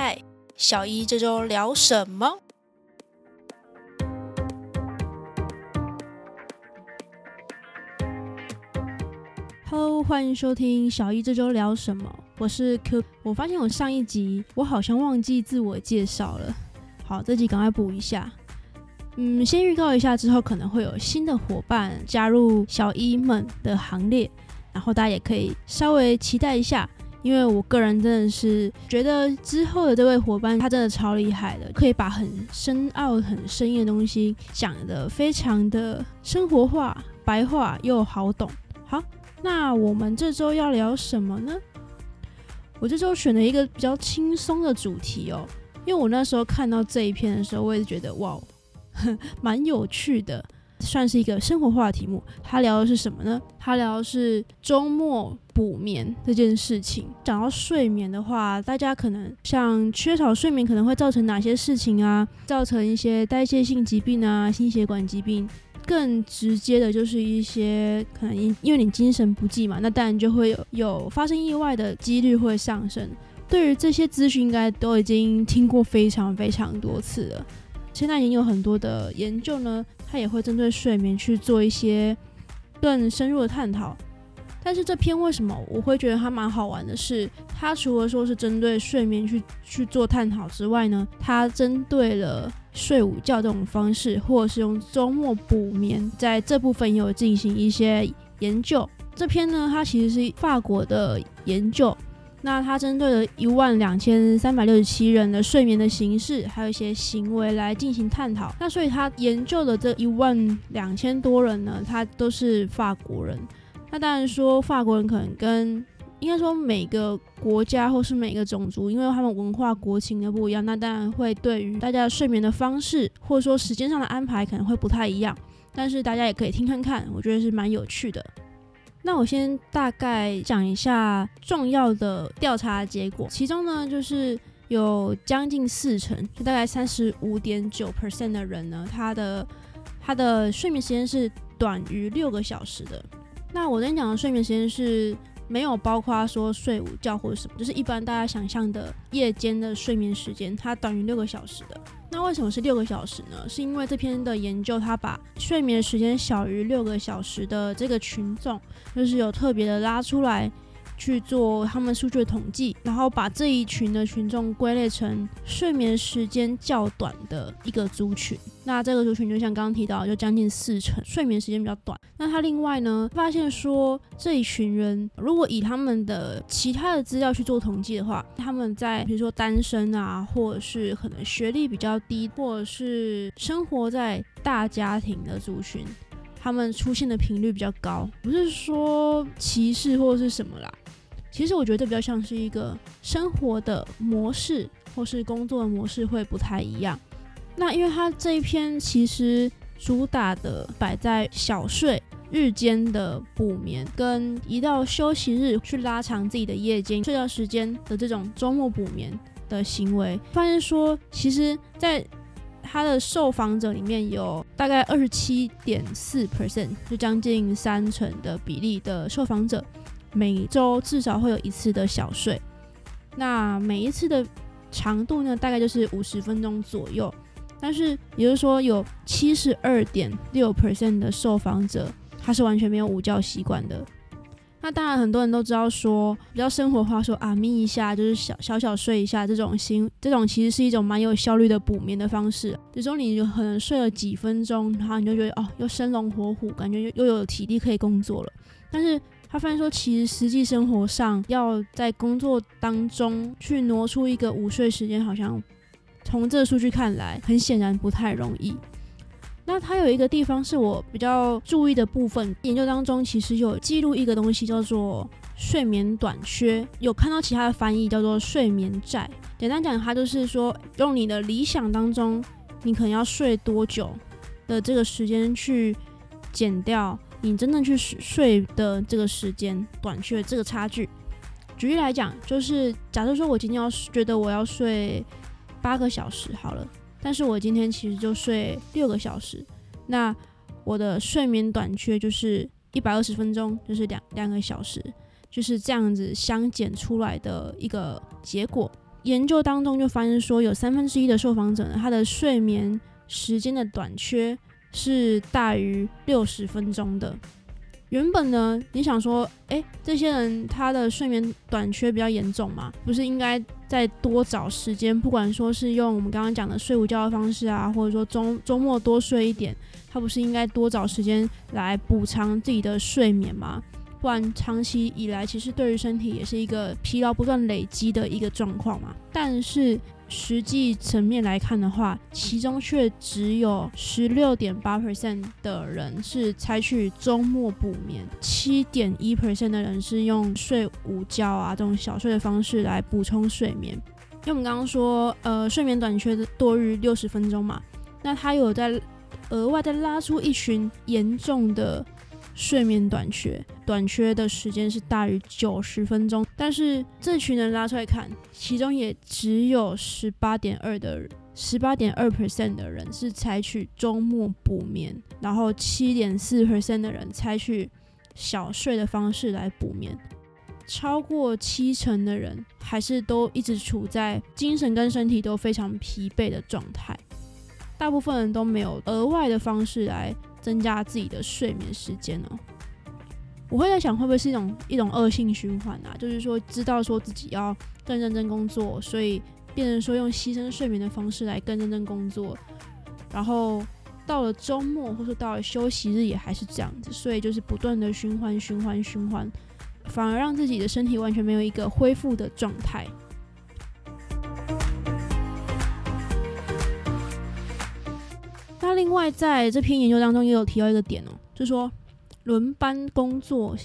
嗨，小一这周聊什么？Hello，欢迎收听小一这周聊什么。我是 Q。我发现我上一集我好像忘记自我介绍了。好，这集赶快补一下。嗯，先预告一下，之后可能会有新的伙伴加入小一们的行列，然后大家也可以稍微期待一下。因为我个人真的是觉得之后的这位伙伴他真的超厉害的，可以把很深奥、很深意的东西讲得非常的生活化、白话又好懂。好。那我们这周要聊什么呢？我这周选了一个比较轻松的主题哦，因为我那时候看到这一篇的时候，我也觉得哇，蛮有趣的，算是一个生活化的题目。他聊的是什么呢？他聊的是周末补眠这件事情。讲到睡眠的话，大家可能像缺少睡眠可能会造成哪些事情啊？造成一些代谢性疾病啊，心血管疾病。更直接的就是一些可能因因为你精神不济嘛，那当然就会有有发生意外的几率会上升。对于这些资讯，应该都已经听过非常非常多次了。现在已经有很多的研究呢，它也会针对睡眠去做一些更深入的探讨。但是这篇为什么我会觉得它蛮好玩的？是它除了说是针对睡眠去去做探讨之外呢，它针对了。睡午觉这种方式，或者是用周末补眠，在这部分也有进行一些研究。这篇呢，它其实是法国的研究，那它针对了一万两千三百六十七人的睡眠的形式，还有一些行为来进行探讨。那所以他研究的这一万两千多人呢，他都是法国人。那当然说法国人可能跟应该说每个国家或是每个种族，因为他们文化国情的不一样，那当然会对于大家睡眠的方式或者说时间上的安排可能会不太一样。但是大家也可以听看看，我觉得是蛮有趣的。那我先大概讲一下重要的调查结果，其中呢就是有将近四成，就大概三十五点九 percent 的人呢，他的他的睡眠时间是短于六个小时的。那我跟你讲的睡眠时间是。没有包括说睡午觉或者什么，就是一般大家想象的夜间的睡眠时间，它短于六个小时的。为什么是六个小时呢？是因为这篇的研究，它把睡眠时间小于六个小时的这个群众，就是有特别的拉出来。去做他们数据的统计，然后把这一群的群众归类成睡眠时间较短的一个族群。那这个族群就像刚刚提到，就将近四成睡眠时间比较短。那他另外呢，发现说这一群人，如果以他们的其他的资料去做统计的话，他们在比如说单身啊，或者是可能学历比较低，或者是生活在大家庭的族群。他们出现的频率比较高，不是说歧视或者是什么啦。其实我觉得比较像是一个生活的模式，或是工作的模式会不太一样。那因为他这一篇其实主打的摆在小睡日间的补眠，跟一到休息日去拉长自己的夜间睡觉时间的这种周末补眠的行为，发现说其实，在他的受访者里面有大概二十七点四 percent，就将近三成的比例的受访者，每周至少会有一次的小睡。那每一次的长度呢，大概就是五十分钟左右。但是也就是说，有七十二点六 percent 的受访者，他是完全没有午觉习惯的。那当然，很多人都知道说比较生活化，说啊眯一下就是小小小睡一下这种心，这种其实是一种蛮有效率的补眠的方式。有时候你就可能睡了几分钟，然后你就觉得哦又生龙活虎，感觉又又有体力可以工作了。但是他发现说，其实实际生活上要在工作当中去挪出一个午睡时间，好像从这个数据看来，很显然不太容易。那它有一个地方是我比较注意的部分，研究当中其实有记录一个东西叫做睡眠短缺，有看到其他的翻译叫做睡眠债。简单讲，它就是说用你的理想当中，你可能要睡多久的这个时间去减掉你真正去睡的这个时间短缺这个差距。举例来讲，就是假设说我今天要觉得我要睡八个小时好了。但是我今天其实就睡六个小时，那我的睡眠短缺就是一百二十分钟，就是两两个小时，就是这样子相减出来的一个结果。研究当中就发现说，有三分之一的受访者呢，他的睡眠时间的短缺是大于六十分钟的。原本呢，你想说，诶，这些人他的睡眠短缺比较严重嘛，不是应该再多找时间，不管说是用我们刚刚讲的睡午觉的方式啊，或者说周周末多睡一点，他不是应该多找时间来补偿自己的睡眠吗？不然长期以来，其实对于身体也是一个疲劳不断累积的一个状况嘛。但是实际层面来看的话，其中却只有十六点八 percent 的人是采取周末补眠，七点一 percent 的人是用睡午觉啊这种小睡的方式来补充睡眠。因为我们刚刚说，呃，睡眠短缺的多于六十分钟嘛，那他有在额外再拉出一群严重的。睡眠短缺，短缺的时间是大于九十分钟，但是这群人拉出来看，其中也只有十八点二的十八点二 percent 的人是采取周末补眠，然后七点四 percent 的人采取小睡的方式来补眠，超过七成的人还是都一直处在精神跟身体都非常疲惫的状态，大部分人都没有额外的方式来。增加自己的睡眠时间呢，我会在想会不会是一种一种恶性循环啊？就是说知道说自己要更认真工作，所以变成说用牺牲睡眠的方式来更认真工作，然后到了周末或者到了休息日也还是这样子，所以就是不断的循环循环循环，反而让自己的身体完全没有一个恢复的状态。另外，在这篇研究当中也有提到一个点哦，就说轮班工作，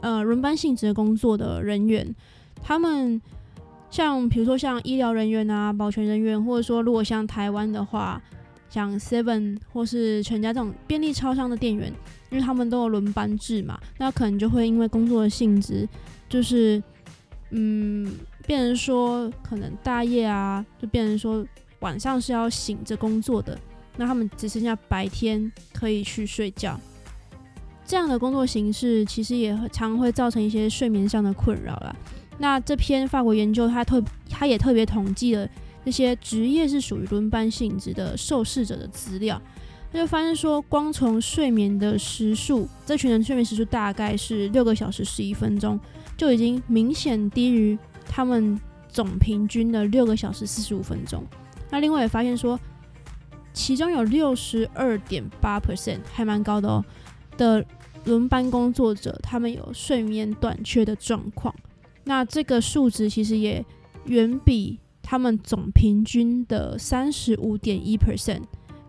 呃，轮班性质的工作的人员，他们像比如说像医疗人员啊、保全人员，或者说如果像台湾的话，像 Seven 或是全家这种便利超商的店员，因为他们都有轮班制嘛，那可能就会因为工作的性质，就是嗯，变成说可能大夜啊，就变成说晚上是要醒着工作的。那他们只剩下白天可以去睡觉，这样的工作形式其实也常会造成一些睡眠上的困扰啦。那这篇法国研究，它特它也特别统计了那些职业是属于轮班性质的受试者的资料，他就发现说，光从睡眠的时数，这群人睡眠时数大概是六个小时十一分钟，就已经明显低于他们总平均的六个小时四十五分钟。那另外也发现说。其中有六十二点八 percent，还蛮高的哦。的轮班工作者，他们有睡眠短缺的状况。那这个数值其实也远比他们总平均的三十五点一 percent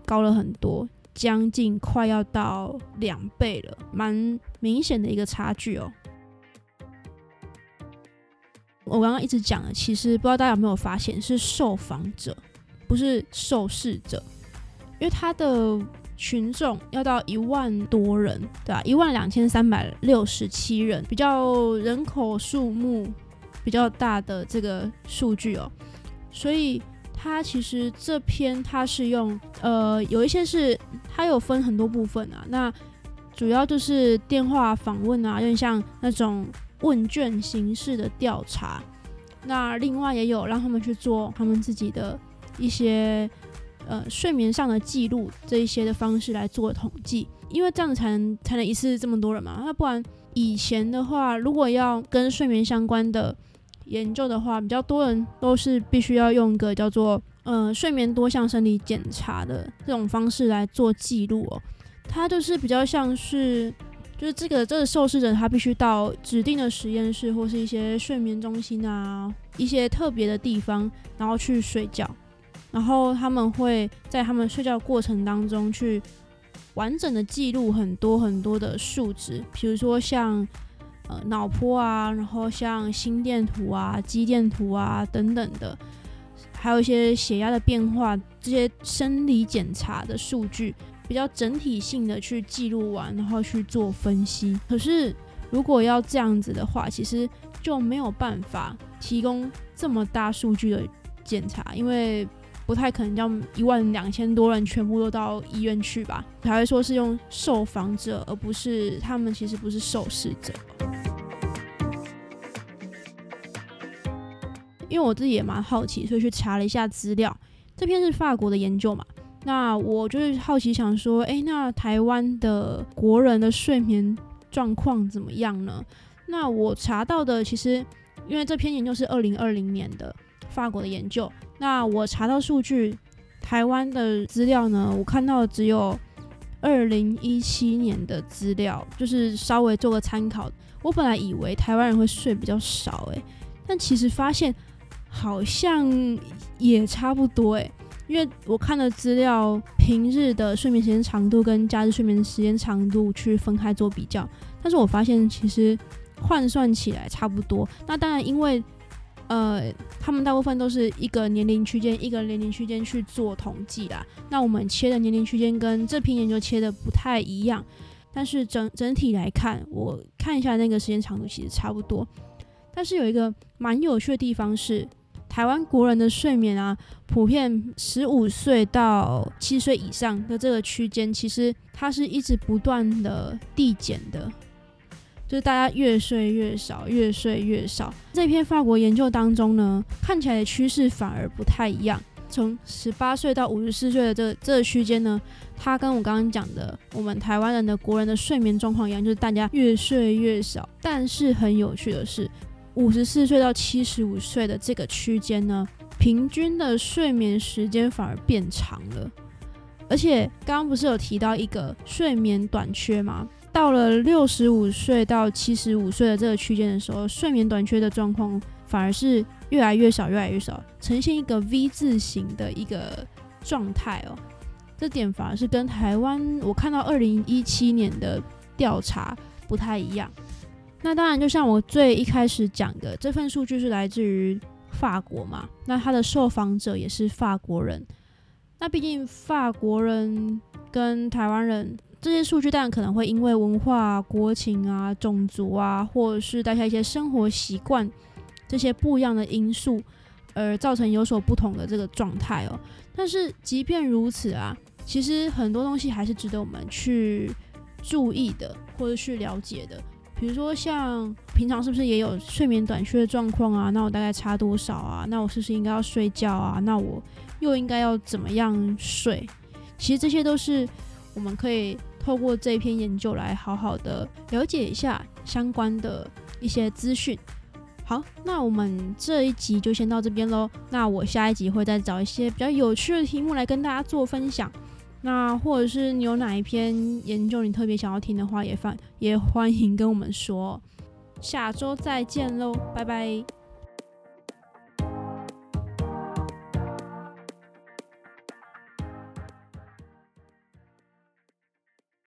高了很多，将近快要到两倍了，蛮明显的一个差距哦。我刚刚一直讲的，其实不知道大家有没有发现，是受访者，不是受试者。因为他的群众要到一万多人，对吧？一万两千三百六十七人，比较人口数目比较大的这个数据哦。所以它其实这篇它是用呃有一些是它有分很多部分啊。那主要就是电话访问啊，有点像那种问卷形式的调查。那另外也有让他们去做他们自己的一些。呃，睡眠上的记录这一些的方式来做统计，因为这样才能才能一次这么多人嘛。那不然以前的话，如果要跟睡眠相关的研究的话，比较多人都是必须要用一个叫做呃睡眠多项生理检查的这种方式来做记录哦。它就是比较像是，就是这个这个受试者他必须到指定的实验室或是一些睡眠中心啊，一些特别的地方，然后去睡觉。然后他们会在他们睡觉过程当中去完整的记录很多很多的数值，比如说像呃脑波啊，然后像心电图啊、肌电图啊等等的，还有一些血压的变化，这些生理检查的数据比较整体性的去记录完，然后去做分析。可是如果要这样子的话，其实就没有办法提供这么大数据的检查，因为。不太可能叫一万两千多人全部都到医院去吧？才会说是用受访者，而不是他们其实不是受试者。因因为我自己也蛮好奇，所以去查了一下资料。这篇是法国的研究嘛？那我就是好奇想说，诶，那台湾的国人的睡眠状况怎么样呢？那我查到的其实，因为这篇研究是二零二零年的法国的研究，那我查到数据，台湾的资料呢，我看到只有二零一七年的资料，就是稍微做个参考。我本来以为台湾人会睡比较少，诶，但其实发现。好像也差不多诶，因为我看的资料，平日的睡眠时间长度跟假日睡眠时间长度去分开做比较，但是我发现其实换算起来差不多。那当然，因为呃，他们大部分都是一个年龄区间一个年龄区间去做统计啦。那我们切的年龄区间跟这批研究切的不太一样，但是整整体来看，我看一下那个时间长度其实差不多。但是有一个蛮有趣的地方是。台湾国人的睡眠啊，普遍十五岁到七岁以上的这个区间，其实它是一直不断的递减的，就是大家越睡越少，越睡越少。这篇法国研究当中呢，看起来的趋势反而不太一样。从十八岁到五十四岁的这这个区间呢，它跟我刚刚讲的我们台湾人的国人的睡眠状况一样，就是大家越睡越少。但是很有趣的是。五十四岁到七十五岁的这个区间呢，平均的睡眠时间反而变长了。而且刚刚不是有提到一个睡眠短缺吗？到了六十五岁到七十五岁的这个区间的时候，睡眠短缺的状况反而是越来越少，越来越少，呈现一个 V 字形的一个状态哦。这点反而是跟台湾我看到二零一七年的调查不太一样。那当然，就像我最一开始讲的，这份数据是来自于法国嘛？那他的受访者也是法国人。那毕竟法国人跟台湾人这些数据，当然可能会因为文化、国情啊、种族啊，或者是大家一些生活习惯这些不一样的因素，而造成有所不同的这个状态哦。但是即便如此啊，其实很多东西还是值得我们去注意的，或者去了解的。比如说，像平常是不是也有睡眠短缺的状况啊？那我大概差多少啊？那我是不是应该要睡觉啊？那我又应该要怎么样睡？其实这些都是我们可以透过这篇研究来好好的了解一下相关的一些资讯。好，那我们这一集就先到这边喽。那我下一集会再找一些比较有趣的题目来跟大家做分享。那或者是你有哪一篇研究你特别想要听的话，也欢也欢迎跟我们说。下周再见喽，拜拜。